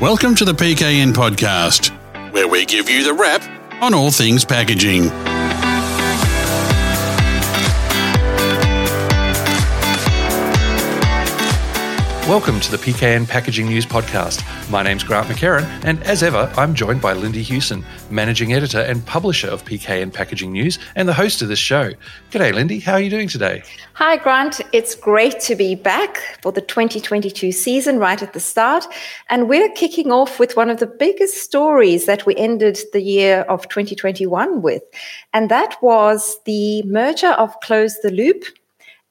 Welcome to the PKN podcast, where we give you the wrap on all things packaging. Welcome to the PKN Packaging News Podcast. My name's Grant McCarran, and as ever, I'm joined by Lindy Hewson, Managing Editor and Publisher of PKN Packaging News and the host of this show. G'day, Lindy. How are you doing today? Hi, Grant. It's great to be back for the 2022 season right at the start. And we're kicking off with one of the biggest stories that we ended the year of 2021 with. And that was the merger of Close the Loop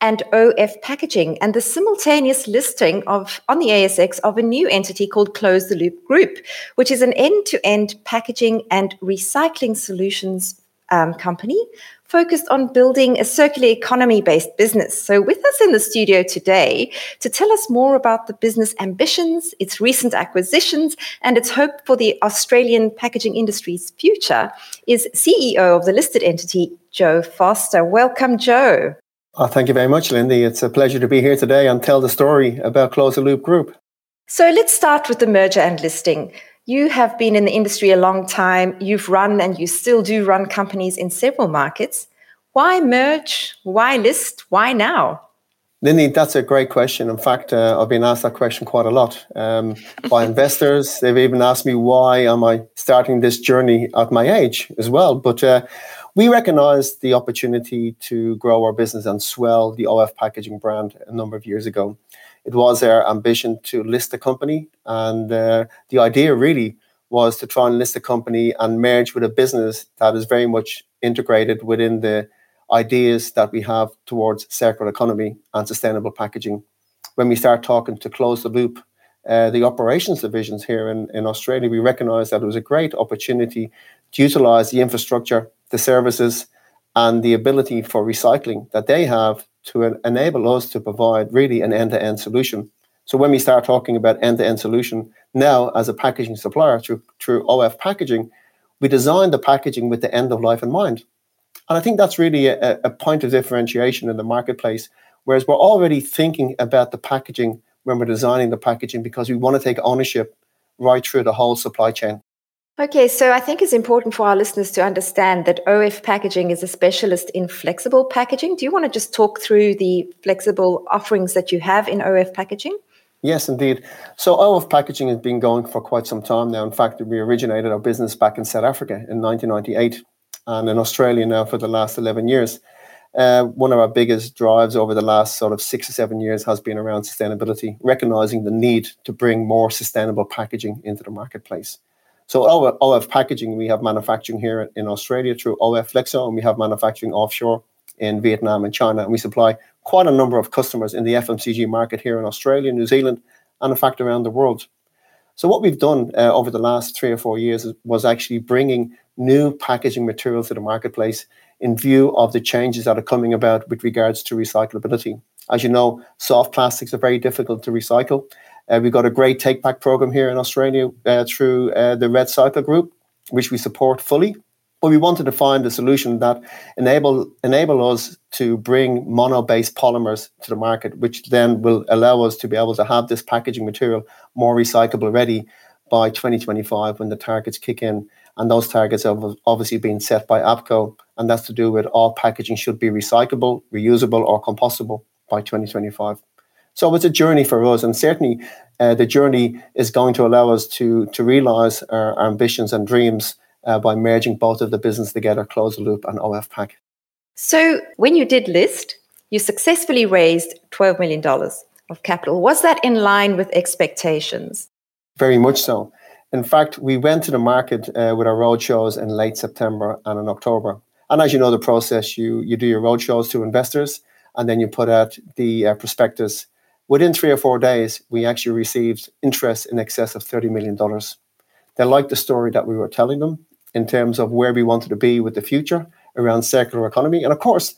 and OF Packaging and the simultaneous listing of on the ASX of a new entity called Close the Loop Group, which is an end-to-end packaging and recycling solutions um, company focused on building a circular economy based business. So, with us in the studio today to tell us more about the business ambitions, its recent acquisitions, and its hope for the Australian packaging industry's future is CEO of the listed entity, Joe Foster. Welcome, Joe. Oh, thank you very much, Lindy. It's a pleasure to be here today and tell the story about Close the Loop Group. So let's start with the merger and listing. You have been in the industry a long time. You've run and you still do run companies in several markets. Why merge? Why list? Why now? Lindy, that's a great question. In fact, uh, I've been asked that question quite a lot um, by investors. They've even asked me why am I starting this journey at my age as well. But uh, we recognized the opportunity to grow our business and swell the OF packaging brand a number of years ago. It was our ambition to list the company, and uh, the idea really was to try and list the company and merge with a business that is very much integrated within the ideas that we have towards circular economy and sustainable packaging. When we start talking to close the loop, uh, the operations divisions here in, in Australia, we recognized that it was a great opportunity to utilize the infrastructure the services and the ability for recycling that they have to enable us to provide really an end-to-end solution. So when we start talking about end-to-end solution now as a packaging supplier through through OF packaging, we design the packaging with the end of life in mind. And I think that's really a, a point of differentiation in the marketplace. Whereas we're already thinking about the packaging when we're designing the packaging because we want to take ownership right through the whole supply chain. Okay, so I think it's important for our listeners to understand that OF Packaging is a specialist in flexible packaging. Do you want to just talk through the flexible offerings that you have in OF Packaging? Yes, indeed. So OF Packaging has been going for quite some time now. In fact, we originated our business back in South Africa in 1998 and in Australia now for the last 11 years. Uh, one of our biggest drives over the last sort of six or seven years has been around sustainability, recognizing the need to bring more sustainable packaging into the marketplace. So OF, OF packaging, we have manufacturing here in Australia through OF Flexo, and we have manufacturing offshore in Vietnam and China. And we supply quite a number of customers in the FMCG market here in Australia, New Zealand, and in fact around the world. So what we've done uh, over the last three or four years was actually bringing new packaging materials to the marketplace in view of the changes that are coming about with regards to recyclability. As you know, soft plastics are very difficult to recycle. Uh, we've got a great take back program here in Australia uh, through uh, the Red Cycle Group, which we support fully. But we wanted to find a solution that enable enable us to bring mono-based polymers to the market, which then will allow us to be able to have this packaging material more recyclable ready by 2025 when the targets kick in. And those targets have obviously been set by APCO, and that's to do with all packaging should be recyclable, reusable, or compostable by 2025. So it's a journey for us, and certainly uh, the journey is going to allow us to to realize our, our ambitions and dreams uh, by merging both of the business together, Close the Loop and OF Pack. So when you did list, you successfully raised $12 million of capital. Was that in line with expectations? Very much so. In fact, we went to the market uh, with our roadshows in late September and in October. And as you know, the process, you, you do your roadshows to investors, and then you put out the uh, prospectus Within three or four days, we actually received interest in excess of $30 million. They liked the story that we were telling them in terms of where we wanted to be with the future around circular economy. And of course,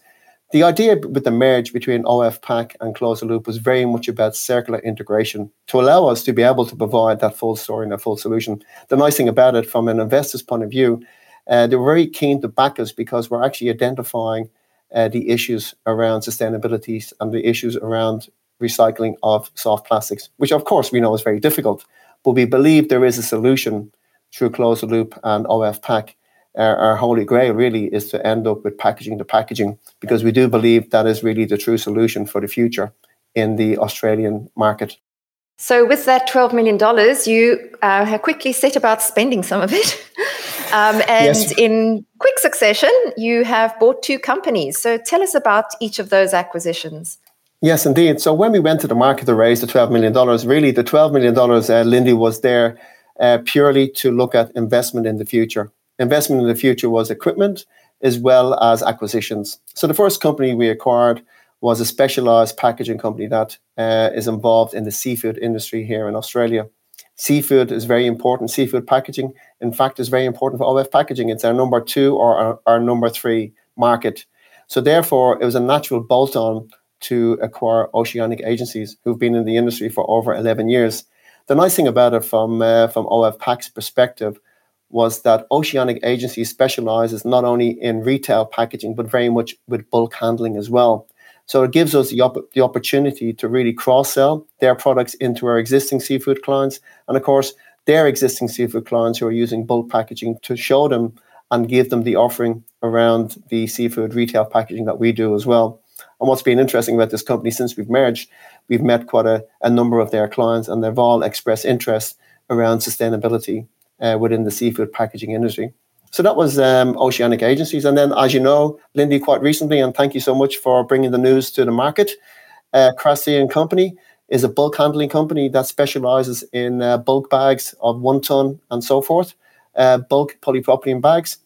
the idea with the merge between OF Pack and Close the Loop was very much about circular integration to allow us to be able to provide that full story and a full solution. The nice thing about it, from an investor's point of view, uh, they were very keen to back us because we're actually identifying uh, the issues around sustainability and the issues around recycling of soft plastics, which of course we know is very difficult. but we believe there is a solution through closed loop and OF Pack. Our, our holy grail really is to end up with packaging to packaging because we do believe that is really the true solution for the future in the Australian market. So, with that $12 million, you uh, have quickly set about spending some of it. um, and yes. in quick succession, you have bought two companies. So, tell us about each of those acquisitions. Yes, indeed. So, when we went to the market to raise the $12 million, really the $12 million, uh, Lindy, was there uh, purely to look at investment in the future. Investment in the future was equipment as well as acquisitions. So, the first company we acquired was a specialized packaging company that uh, is involved in the seafood industry here in Australia. Seafood is very important. Seafood packaging, in fact, is very important for OF packaging. It's our number two or our, our number three market. So, therefore, it was a natural bolt on to acquire Oceanic Agencies, who've been in the industry for over 11 years. The nice thing about it from, uh, from OF Pack's perspective was that Oceanic Agency specializes not only in retail packaging, but very much with bulk handling as well. So it gives us the, op- the opportunity to really cross sell their products into our existing seafood clients. And of course, their existing seafood clients who are using bulk packaging to show them and give them the offering around the seafood retail packaging that we do as well. And what's been interesting about this company since we've merged, we've met quite a, a number of their clients and they've all expressed interest around sustainability uh, within the seafood packaging industry. So that was um, Oceanic Agencies. And then, as you know, Lindy, quite recently, and thank you so much for bringing the news to the market, uh, and Company is a bulk handling company that specializes in uh, bulk bags of one ton and so forth, uh, bulk polypropylene bags.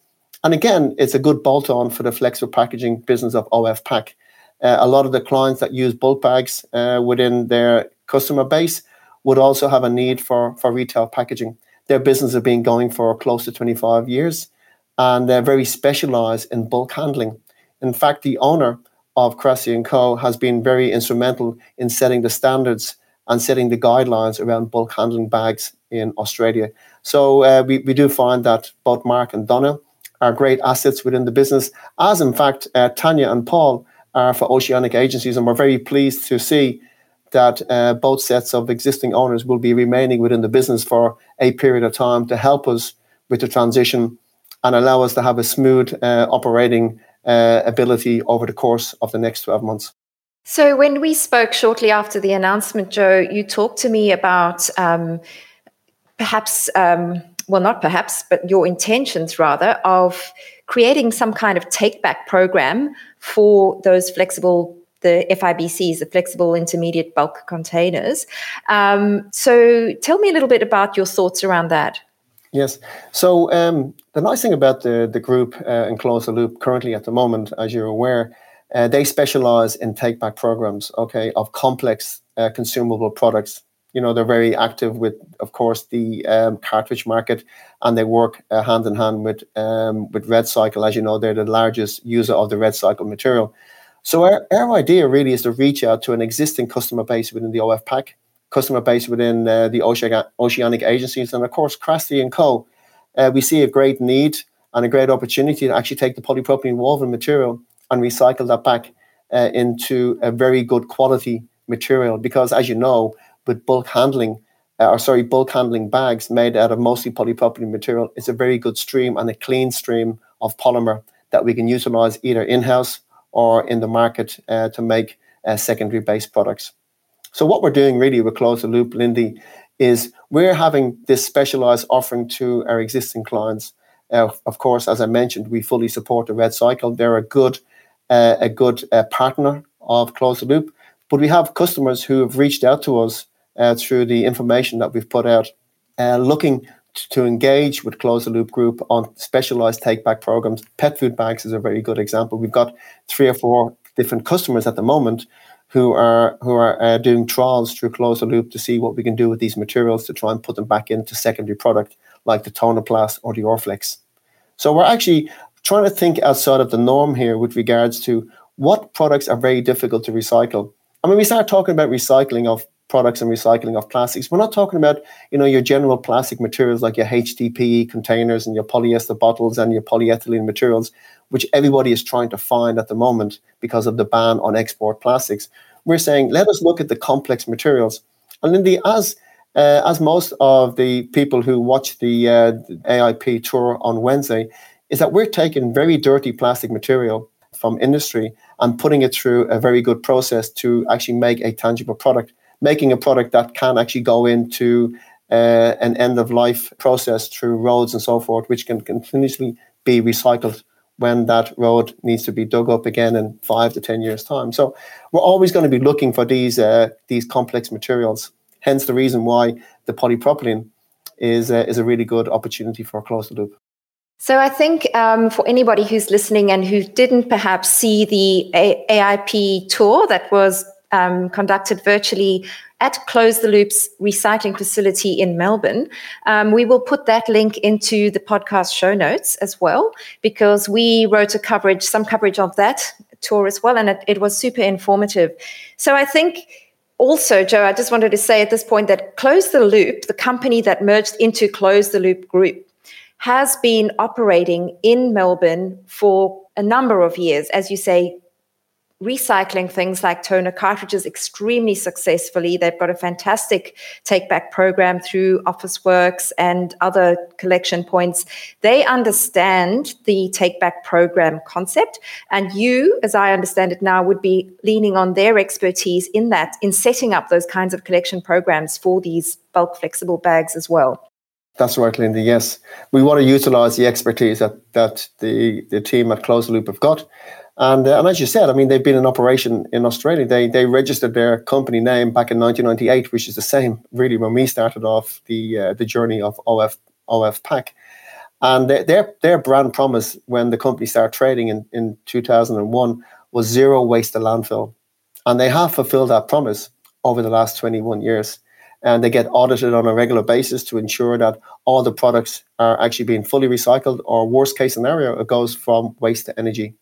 And again, it's a good bolt on for the flexible packaging business of OF Pack. Uh, a lot of the clients that use bulk bags uh, within their customer base would also have a need for, for retail packaging. Their business has been going for close to 25 years and they're very specialized in bulk handling. In fact, the owner of Crassier & Co. has been very instrumental in setting the standards and setting the guidelines around bulk handling bags in Australia. So uh, we, we do find that both Mark and Donna are great assets within the business, as in fact uh, Tanya and Paul are for Oceanic Agencies, and we're very pleased to see that uh, both sets of existing owners will be remaining within the business for a period of time to help us with the transition and allow us to have a smooth uh, operating uh, ability over the course of the next 12 months. So, when we spoke shortly after the announcement, Joe, you talked to me about um, perhaps, um, well, not perhaps, but your intentions rather of creating some kind of take back program for those flexible the FIBCs, the flexible intermediate bulk containers. Um, so tell me a little bit about your thoughts around that. Yes. So um, the nice thing about the the group uh, and Close the Loop currently at the moment, as you're aware, uh, they specialize in take back programs. Okay, of complex uh, consumable products. You know, they're very active with, of course, the um, cartridge market, and they work uh, hand in hand with um, with REDcycle. As you know, they're the largest user of the red cycle material. So our, our idea really is to reach out to an existing customer base within the OF Pack customer base within uh, the oceanic agencies. And of course, Crassier and Co. Uh, we see a great need and a great opportunity to actually take the polypropylene woven material and recycle that back uh, into a very good quality material. Because as you know, with bulk handling, uh, or sorry, bulk handling bags made out of mostly polypropylene material, it's a very good stream and a clean stream of polymer that we can utilize either in-house or in the market uh, to make uh, secondary based products. So what we're doing really with Close the Loop, Lindy, is we're having this specialized offering to our existing clients. Uh, of course, as I mentioned, we fully support the Red Cycle. They're a good, uh, a good uh, partner of Close the Loop. But we have customers who have reached out to us uh, through the information that we've put out, uh, looking to engage with Close the Loop Group on specialized take back programs. Pet food bags is a very good example. We've got three or four different customers at the moment who are who are uh, doing trials through Close the Loop to see what we can do with these materials to try and put them back into secondary product like the TonerPlas or the Orflex. So we're actually trying to think outside of the norm here with regards to what products are very difficult to recycle. I mean, we start talking about recycling of products and recycling of plastics. We're not talking about, you know, your general plastic materials like your HDPE containers and your polyester bottles and your polyethylene materials, which everybody is trying to find at the moment because of the ban on export plastics. We're saying, let us look at the complex materials. And Lindy, as uh, as most of the people who watch the, uh, the AIP tour on Wednesday, is that we're taking very dirty plastic material from industry and putting it through a very good process to actually make a tangible product, making a product that can actually go into uh, an end of life process through roads and so forth, which can continuously be recycled when that road needs to be dug up again in five to ten years' time. So we're always going to be looking for these uh, these complex materials. Hence the reason why the polypropylene is uh, is a really good opportunity for a closed loop. So I think um, for anybody who's listening and who didn't perhaps see the A- AIP tour that was um, conducted virtually at Close the Loops recycling facility in Melbourne. Um, we will put that link into the podcast show notes as well, because we wrote a coverage, some coverage of that tour as well, and it, it was super informative. So I think also, Joe, I just wanted to say at this point that Close the Loop, the company that merged into Close the Loop Group, has been operating in Melbourne for a number of years, as you say, recycling things like toner cartridges extremely successfully. They've got a fantastic take back program through Office Works and other collection points. They understand the take back program concept. And you, as I understand it now, would be leaning on their expertise in that, in setting up those kinds of collection programs for these bulk flexible bags as well. That's right, Linda. Yes, we want to utilize the expertise that, that the, the team at Close Loop have got. And, uh, and as you said, I mean, they've been in operation in Australia. They, they registered their company name back in 1998, which is the same, really, when we started off the, uh, the journey of OF, OF Pack. And their, their brand promise when the company started trading in, in 2001 was zero waste to landfill. And they have fulfilled that promise over the last 21 years and they get audited on a regular basis to ensure that all the products are actually being fully recycled or worst case scenario it goes from waste to energy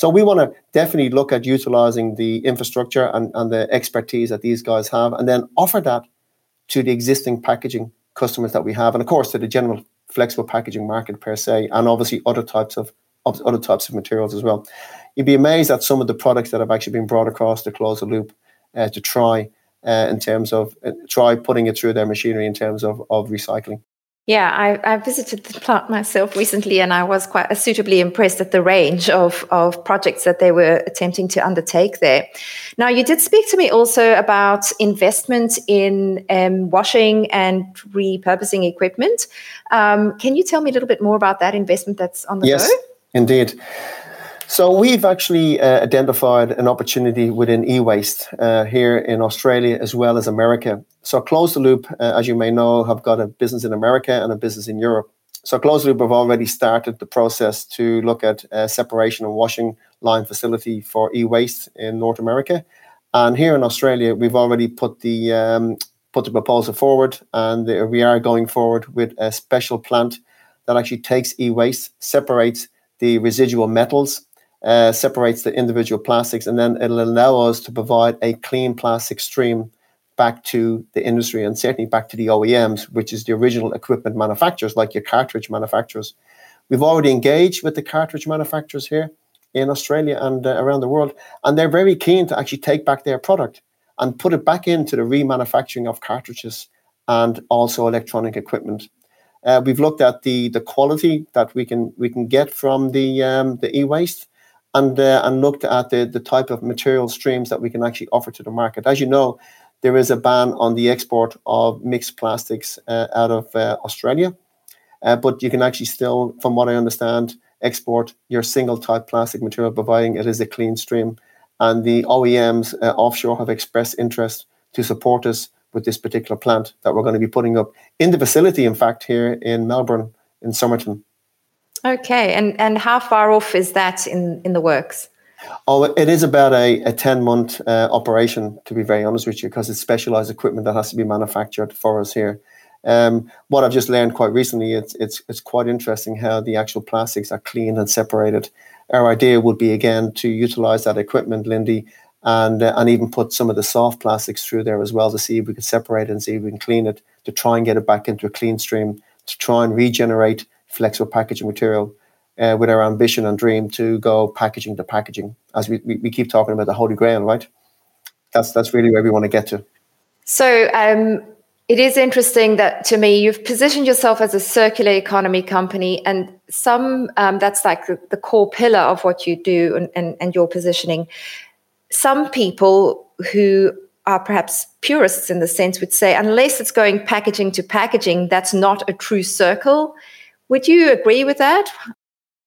so we want to definitely look at utilizing the infrastructure and, and the expertise that these guys have and then offer that to the existing packaging customers that we have and of course to the general flexible packaging market per se and obviously other types of, other types of materials as well you'd be amazed at some of the products that have actually been brought across to close the loop uh, to try uh, in terms of uh, try putting it through their machinery in terms of, of recycling. Yeah, I, I, visited the plant myself recently, and I was quite suitably impressed at the range of, of projects that they were attempting to undertake there. Now, you did speak to me also about investment in um, washing and repurposing equipment. Um, can you tell me a little bit more about that investment that's on the yes, go? Yes, indeed. So we've actually uh, identified an opportunity within e-waste uh, here in Australia as well as America. So Close the Loop, uh, as you may know, have got a business in America and a business in Europe. So Close the Loop have already started the process to look at a separation and washing line facility for e-waste in North America. And here in Australia, we've already put the um, put the proposal forward, and we are going forward with a special plant that actually takes e-waste, separates the residual metals uh, separates the individual plastics, and then it'll allow us to provide a clean plastic stream back to the industry and certainly back to the OEMs, which is the original equipment manufacturers, like your cartridge manufacturers. We've already engaged with the cartridge manufacturers here in Australia and uh, around the world, and they're very keen to actually take back their product and put it back into the remanufacturing of cartridges and also electronic equipment. Uh, we've looked at the the quality that we can we can get from the um, the e-waste and uh, and looked at the, the type of material streams that we can actually offer to the market. As you know, there is a ban on the export of mixed plastics uh, out of uh, Australia, uh, but you can actually still, from what I understand, export your single type plastic material, providing it is a clean stream. And the OEMs uh, offshore have expressed interest to support us with this particular plant that we're going to be putting up in the facility, in fact, here in Melbourne, in Somerton. Okay, and and how far off is that in in the works? Oh, it is about a, a 10 month uh, operation, to be very honest with you, because it's specialized equipment that has to be manufactured for us here. Um, what I've just learned quite recently, it's, it's, it's quite interesting how the actual plastics are cleaned and separated. Our idea would be, again, to utilize that equipment, Lindy, and, uh, and even put some of the soft plastics through there as well to see if we can separate it and see if we can clean it to try and get it back into a clean stream, to try and regenerate flexible packaging material uh, with our ambition and dream to go packaging to packaging, as we, we, we, keep talking about the holy grail, right? That's that's really where we want to get to. So, um, It is interesting that to me, you've positioned yourself as a circular economy company, and some um, that's like the, core pillar of what you do and, and, and your positioning. Some people who are perhaps purists in the sense would say, unless it's going packaging to packaging, that's not a true circle. Would you agree with that?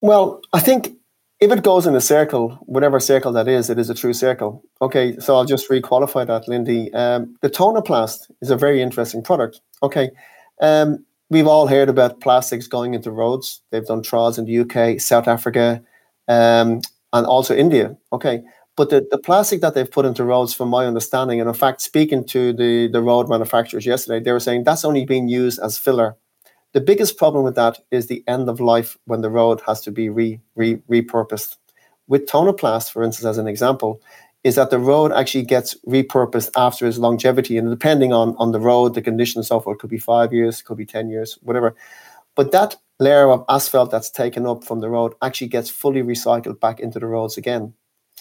Well, I think if it goes in a circle, whatever circle that is, it is a true circle. Okay, so I'll just requalify that, Lindy. Um, the TonerPlas is a very interesting product. Okay, um, we've all heard about plastics going into roads. They've done trials in the UK, South Africa, um, and also India. Okay, but the, the plastic that they've put into roads, from my understanding, and in fact, speaking to the, the road manufacturers yesterday, they were saying that's only being used as filler the biggest problem with that is the end of life when the road has to be re, re, repurposed. With TonerPlas, for instance, as an example, is that the road actually gets repurposed after its longevity. And depending on, on the road, the condition and so forth, could be five years, could be 10 years, whatever. But that layer of asphalt that's taken up from the road actually gets fully recycled back into the roads again.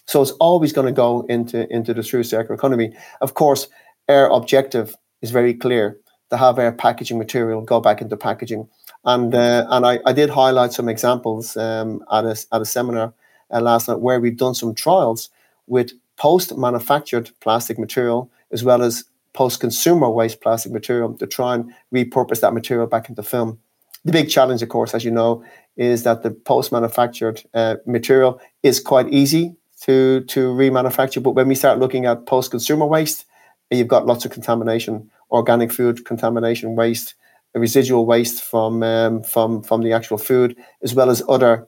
So it's always going to go into, into the true circular economy. Of course, our objective is very clear have our packaging material go back into packaging. And uh, and I, I did highlight some examples um, at a at a seminar uh, last night where we've done some trials with post manufactured plastic material as well as post consumer waste plastic material to try and repurpose that material back into film. The big challenge, of course, as you know, is that the post manufactured uh, material is quite easy to to remanufacture. But when we start looking at post consumer waste, you've got lots of contamination organic food contamination waste, residual waste from um, from from the actual food, as well as other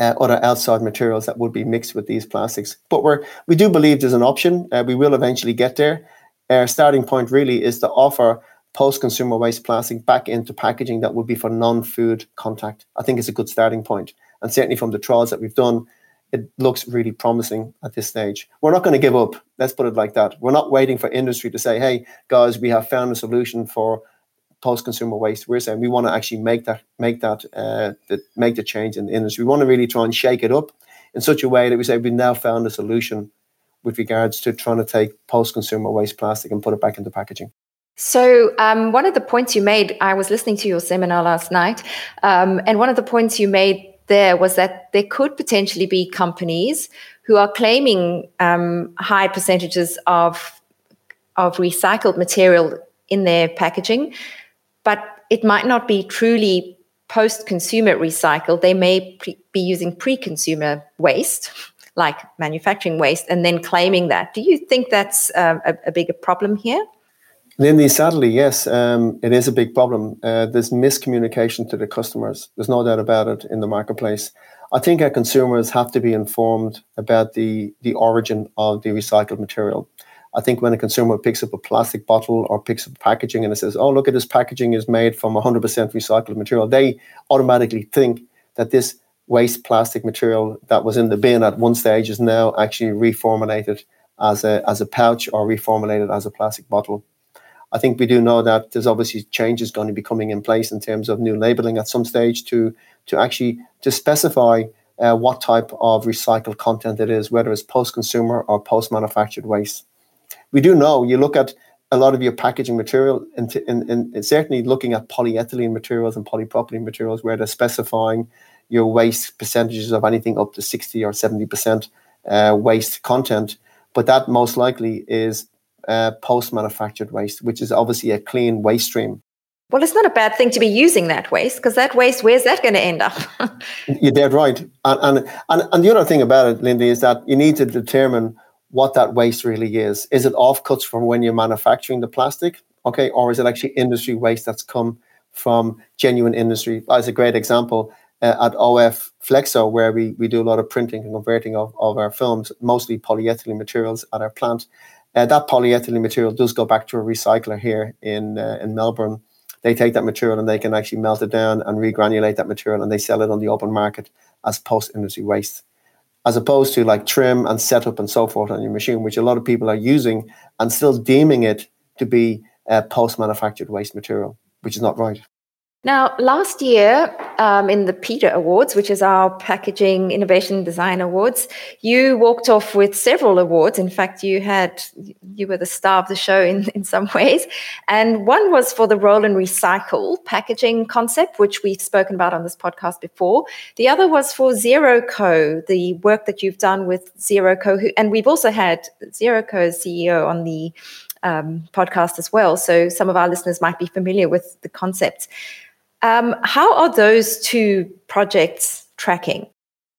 uh, other outside materials that would be mixed with these plastics. But we're we do believe there's an option. Uh, we will eventually get there. Our starting point really is to offer post-consumer waste plastic back into packaging that would be for non-food contact. I think it's a good starting point, and certainly from the trials that we've done, it looks really promising at this stage. We're not going to give up. Let's put it like that. We're not waiting for industry to say, "Hey, guys, we have found a solution for post-consumer waste." We're saying we want to actually make that make that uh, that make the change in the industry. We want to really try and shake it up in such a way that we say we've now found a solution with regards to trying to take post-consumer waste plastic and put it back into packaging. So, um, one of the points you made, I was listening to your seminar last night, um, and one of the points you made there was that there could potentially be companies who are claiming um, high percentages of of recycled material in their packaging, but it might not be truly post-consumer recycled. They may pre- be using pre-consumer waste, like manufacturing waste, and then claiming that. Do you think that's uh, a, a bigger problem here? Lindy, sadly, yes, um, it is a big problem. Uh, there's miscommunication to the customers. There's no doubt about it in the marketplace. I think our consumers have to be informed about the, the origin of the recycled material. I think when a consumer picks up a plastic bottle or picks up packaging and it says, oh, look at this packaging is made from 100% recycled material, they automatically think that this waste plastic material that was in the bin at one stage is now actually reformulated as a, as a pouch or reformulated as a plastic bottle. I think we do know that there's obviously changes going to be coming in place in terms of new labeling at some stage to to actually to specify uh, what type of recycled content it is, whether it's post-consumer or post-manufactured waste. We do know you look at a lot of your packaging material, and, in, in certainly looking at polyethylene materials and polypropylene materials, where they're specifying your waste percentages of anything up to 60 or 70 percent uh, waste content. But that most likely is uh, post manufactured waste, which is obviously a clean waste stream. Well, it's not a bad thing to be using that waste because that waste, where's that going to end up? You're dead right. And, and, and, and the other thing about it, Lindy, is that you need to determine what that waste really is. Is it offcuts from when you're manufacturing the plastic? Okay. Or is it actually industry waste that's come from genuine industry? As a great example, uh, at OF Flexo, where we, we do a lot of printing and converting of, of our films, mostly polyethylene materials at our plant. Uh, that polyethylene material does go back to a recycler here in uh, in Melbourne. They take that material and they can actually melt it down and regranulate that material and they sell it on the open market as post industry waste, as opposed to like trim and setup and so forth on your machine, which a lot of people are using and still deeming it to be uh, post manufactured waste material, which is not right. Now, last year um, in the PIDA Awards, which is our Packaging Innovation Design Awards, you walked off with several awards. In fact, you had you were the star of the show in, in some ways. And one was for the roll and recycle packaging concept, which we've spoken about on this podcast before. The other was for ZeroCo, the work that you've done with zero ZeroCo, and we've also had Zero ZeroCo's CEO on the um, podcast as well. So some of our listeners might be familiar with the concepts. Um, how are those two projects tracking?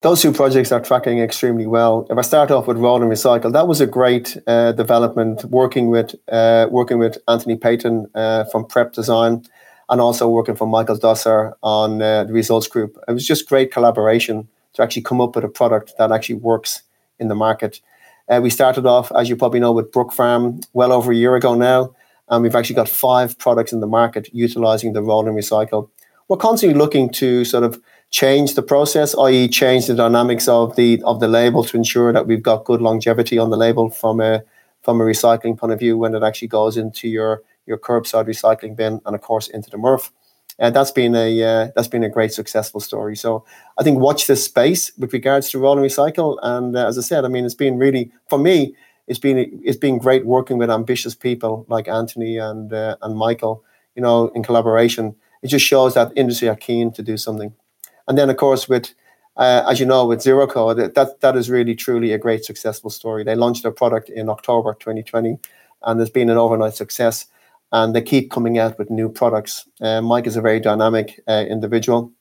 Those two projects are tracking extremely well. If I start off with Roll and Recycle, that was a great uh, development working with uh, working with Anthony Payton uh, from Prep Design and also working for Michael Dosser on uh, the Results Group. It was just great collaboration to actually come up with a product that actually works in the market. Uh, we started off, as you probably know, with Brook Farm well over a year ago now, and we've actually got five products in the market utilizing the Roll and Recycle we're constantly looking to sort of change the process, i.e., change the dynamics of the of the label to ensure that we've got good longevity on the label from a from a recycling point of view when it actually goes into your your curbside recycling bin and of course into the MRF. And that's been a uh, that's been a great successful story. So I think watch this space with regards to roll and recycle. And uh, as I said, I mean it's been really for me it's been it's been great working with ambitious people like Anthony and uh, and Michael. You know, in collaboration it just shows that industry are keen to do something. And then, of course, with uh, as you know, with ZeroCo, that that is really truly a great successful story. They launched their product in October 2020, and there's been an overnight success. And they keep coming out with new products. Uh, Mike is a very dynamic uh, individual,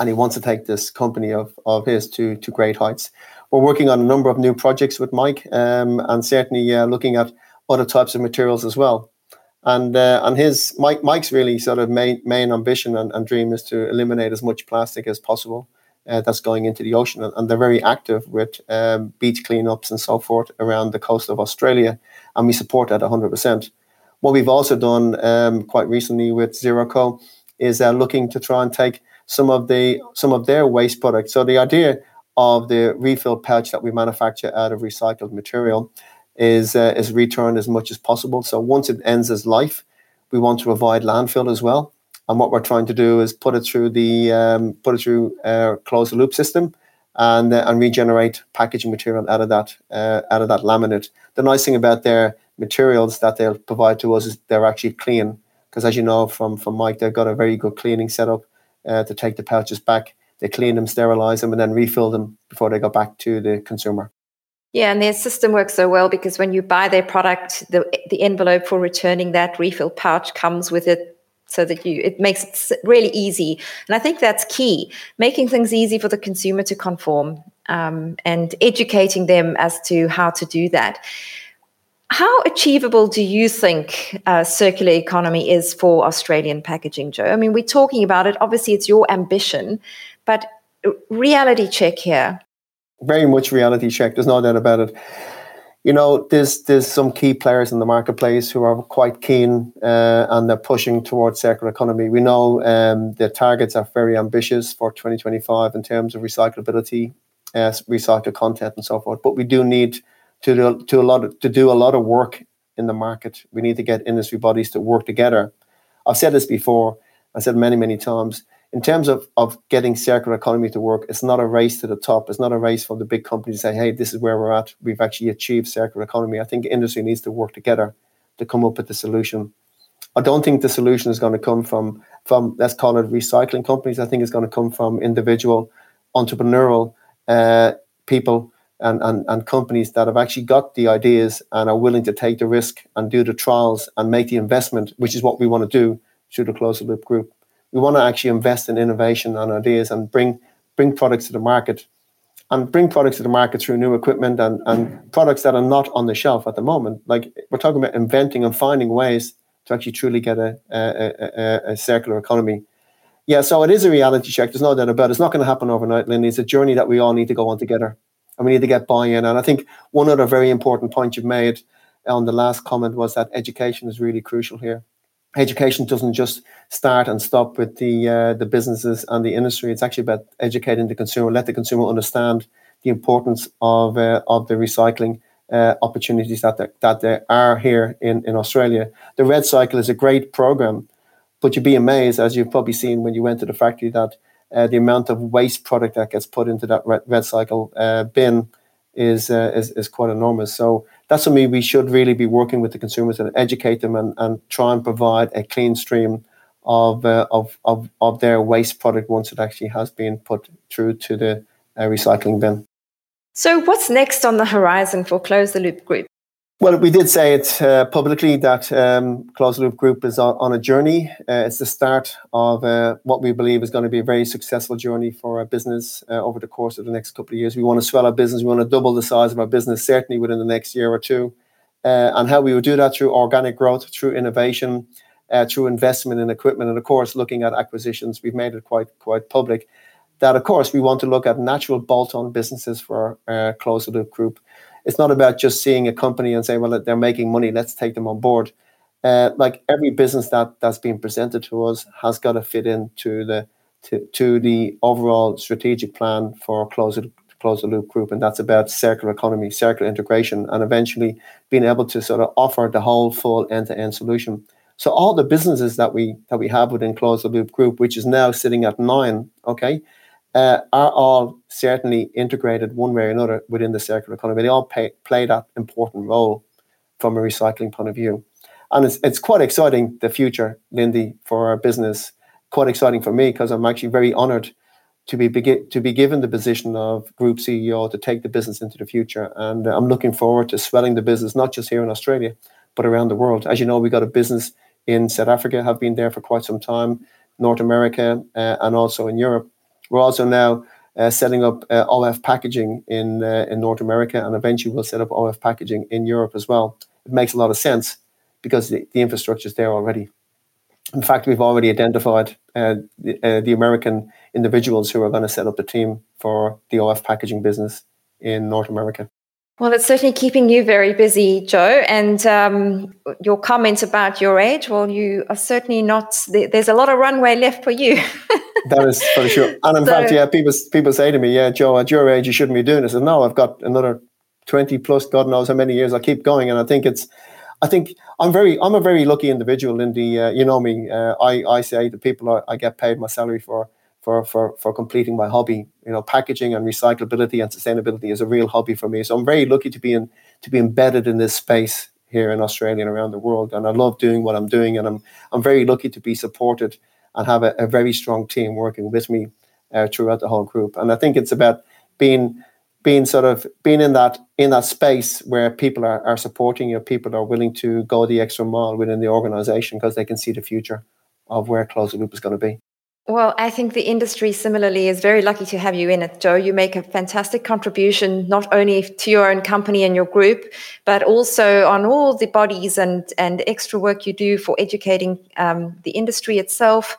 and he wants to take this company of, of his to to great heights. We're working on a number of new projects with Mike, um, and certainly uh, looking at other types of materials as well. And uh, and his Mike Mike's really sort of main main ambition and, and dream is to eliminate as much plastic as possible uh, that's going into the ocean. And, they're very active with um, beach cleanups and so forth around the coast of Australia, and we support that 100%. What we've also done um, quite recently with ZeroCo is uh, looking to try and take some of the some of their waste products. So the idea of the refill pouch that we manufacture out of recycled material is uh, is returned as much as possible. So once it ends its life, we want to avoid landfill as well. And what we're trying to do is put it through the um, put it through a closed loop system and uh, and regenerate packaging material out of that uh, out of that laminate. The nice thing about their materials that they'll provide to us is they're actually clean because as you know from from Mike, they've got a very good cleaning setup uh, to take the pouches back. They clean them, sterilize them, and then refill them before they go back to the consumer. Yeah, and their system works so well because when you buy their product, the the envelope for returning that refill pouch comes with it so that you it makes it really easy. And I think that's key, making things easy for the consumer to conform um, and educating them as to how to do that. How achievable do you think uh, circular economy is for Australian packaging, Joe? I mean, we're talking about it. Obviously, it's your ambition, but reality check here very much reality check. There's no doubt about it. You know, there's there's some key players in the marketplace who are quite keen uh, and they're pushing towards circular economy. We know um, the targets are very ambitious for 2025 in terms of recyclability, uh, recycled content, and so forth. But we do need to do, to a lot of, to do a lot of work in the market. We need to get industry bodies to work together. I've said this before. I said many many times in terms of, of getting circular economy to work, it's not a race to the top. It's not a race for the big companies to say, hey, this is where we're at. We've actually achieved circular economy. I think industry needs to work together to come up with the solution. I don't think the solution is going to come from, from let's call it recycling companies. I think it's going to come from individual entrepreneurial uh, people and, and, and companies that have actually got the ideas and are willing to take the risk and do the trials and make the investment, which is what we want to do through the closed loop group we want to actually invest in innovation and ideas and bring bring products to the market and bring products to the market through new equipment and, and products that are not on the shelf at the moment. Like we're talking about inventing and finding ways to actually truly get a, a, a, a circular economy. Yeah, so it is a reality check. There's no doubt about it. It's not going to happen overnight, Lynn. It's a journey that we all need to go on together. And we need to get buy-in. And I think one other very important point you've made on the last comment was that education is really crucial here education doesn't just start and stop with the uh, the businesses and the industry. It's actually about educating the consumer, let the consumer understand the importance of uh, of the recycling uh, opportunities that there, that there are here in, in Australia. The Red Cycle is a great program, But you'd be amazed, as you've probably seen when you went to the factory, that uh, the amount of waste product that gets put into that red cycle uh, bin is, uh, is is quite enormous. So that's something we should really be working with the consumers and educate them and, and try and provide a clean stream of, uh, of, of, of their waste product once it actually has been put through to the uh, recycling bin. So, what's next on the horizon for Close the Loop Group? Well, we did say it uh, publicly that um, Close the Loop Group is on, on a journey. Uh, it's the start of uh, what we believe is going to be a very successful journey for our business uh, over the course of the next couple of years. We want to swell our business. We want to double the size of our business, certainly within the next year or two. Uh, and how we would do that through organic growth, through innovation, uh, through investment in equipment, and of course, looking at acquisitions. We've made it quite quite public that, of course, we want to look at natural bolt-on businesses for our uh, Close Loop Group. It's not about just seeing a company and saying, well, they're making money, let's take them on board. Uh, like every business that that's being presented to us has got to fit into the to, to the overall strategic plan for close the, close the loop group, and that's about circular economy, circular integration, and eventually being able to sort of offer the whole full end to end solution. So all the businesses that we that we have within close the loop group, which is now sitting at nine, okay, uh, are all certainly integrated one way or another within the circular economy. They all pay, play that important role from a recycling point of view. And it's, it's quite exciting, the future, Lindy, for our business. Quite exciting for me because I'm actually very honored to be to be given the position of group CEO to take the business into the future. And I'm looking forward to swelling the business, not just here in Australia, but around the world. As you know, we've got a business in South Africa, have been there for quite some time, North America, uh, and also in Europe. We're also now uh, setting up uh, OF packaging in uh, in North America, and eventually we'll set up OF packaging in Europe as well. It makes a lot of sense because the, the infrastructure is there already. In fact, we've already identified uh, the, uh, the American individuals who are going to set up the team for the OF packaging business in North America. Well, it's certainly keeping you very busy, Joe. And um, your comment about your age, well, you are certainly not, there's a lot of runway left for you. that is for sure. And in so, fact, yeah, people people say to me, yeah, Joe, at your age, you shouldn't be doing this. And no, I've got another 20 plus, God knows how many years I keep going. And I think it's, I think I'm very, I'm a very lucky individual in the, uh, you know me, uh, I, I say to people I, I get paid my salary for for, for, for completing my hobby. You know, packaging and recyclability and sustainability is a real hobby for me. So I'm very lucky to be in to be embedded in this space here in Australia and around the world. And I love doing what I'm doing, and I'm I'm very lucky to be supported and have a, a very strong team working with me uh, throughout the whole group. And I think it's about being being sort of being in that in that space where people are, are supporting you, people are willing to go the extra mile within the organization because they can see the future of where closed Loop is going to be. Well, I think the industry similarly is very lucky to have you in it, Joe. You make a fantastic contribution not only to your own company and your group, but also on all the bodies and, and extra work you do for educating um, the industry itself.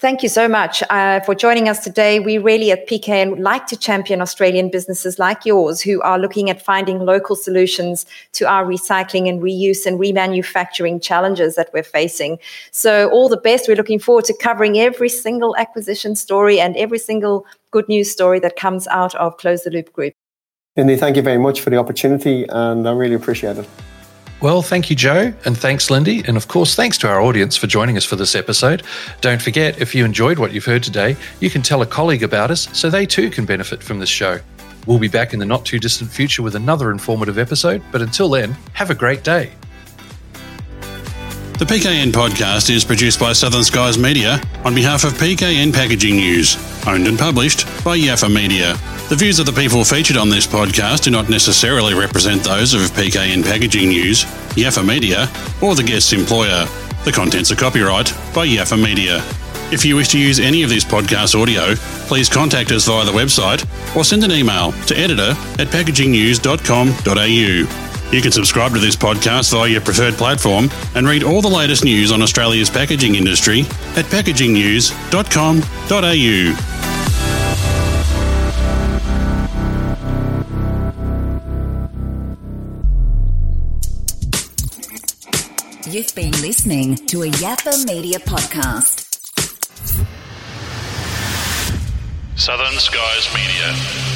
Thank you so much uh, for joining us today. We really at PKN like to champion Australian businesses like yours who are looking at finding local solutions to our recycling and reuse and remanufacturing challenges that we're facing. So, all the best. We're looking forward to covering every single acquisition story and every single good news story that comes out of Close the Loop Group. Indy, thank you very much for the opportunity, and I really appreciate it. Well, thank you, Joe, and thanks, Lindy. And of course, thanks to our audience for joining us for this episode. Don't forget, if you enjoyed what you've heard today, you can tell a colleague about us so they too can benefit from this show. We'll be back in the not too distant future with another informative episode, but until then, have a great day. The PKN podcast is produced by Southern Skies Media on behalf of PKN Packaging News, owned and published by Yaffa Media. The views of the people featured on this podcast do not necessarily represent those of PKN Packaging News, Yaffa Media, or the guest's employer. The contents are copyright by Yaffa Media. If you wish to use any of this podcast audio, please contact us via the website or send an email to editor at packagingnews.com.au. You can subscribe to this podcast via your preferred platform and read all the latest news on Australia's packaging industry at packagingnews.com.au. You've been listening to a Yaffa Media podcast. Southern Skies Media.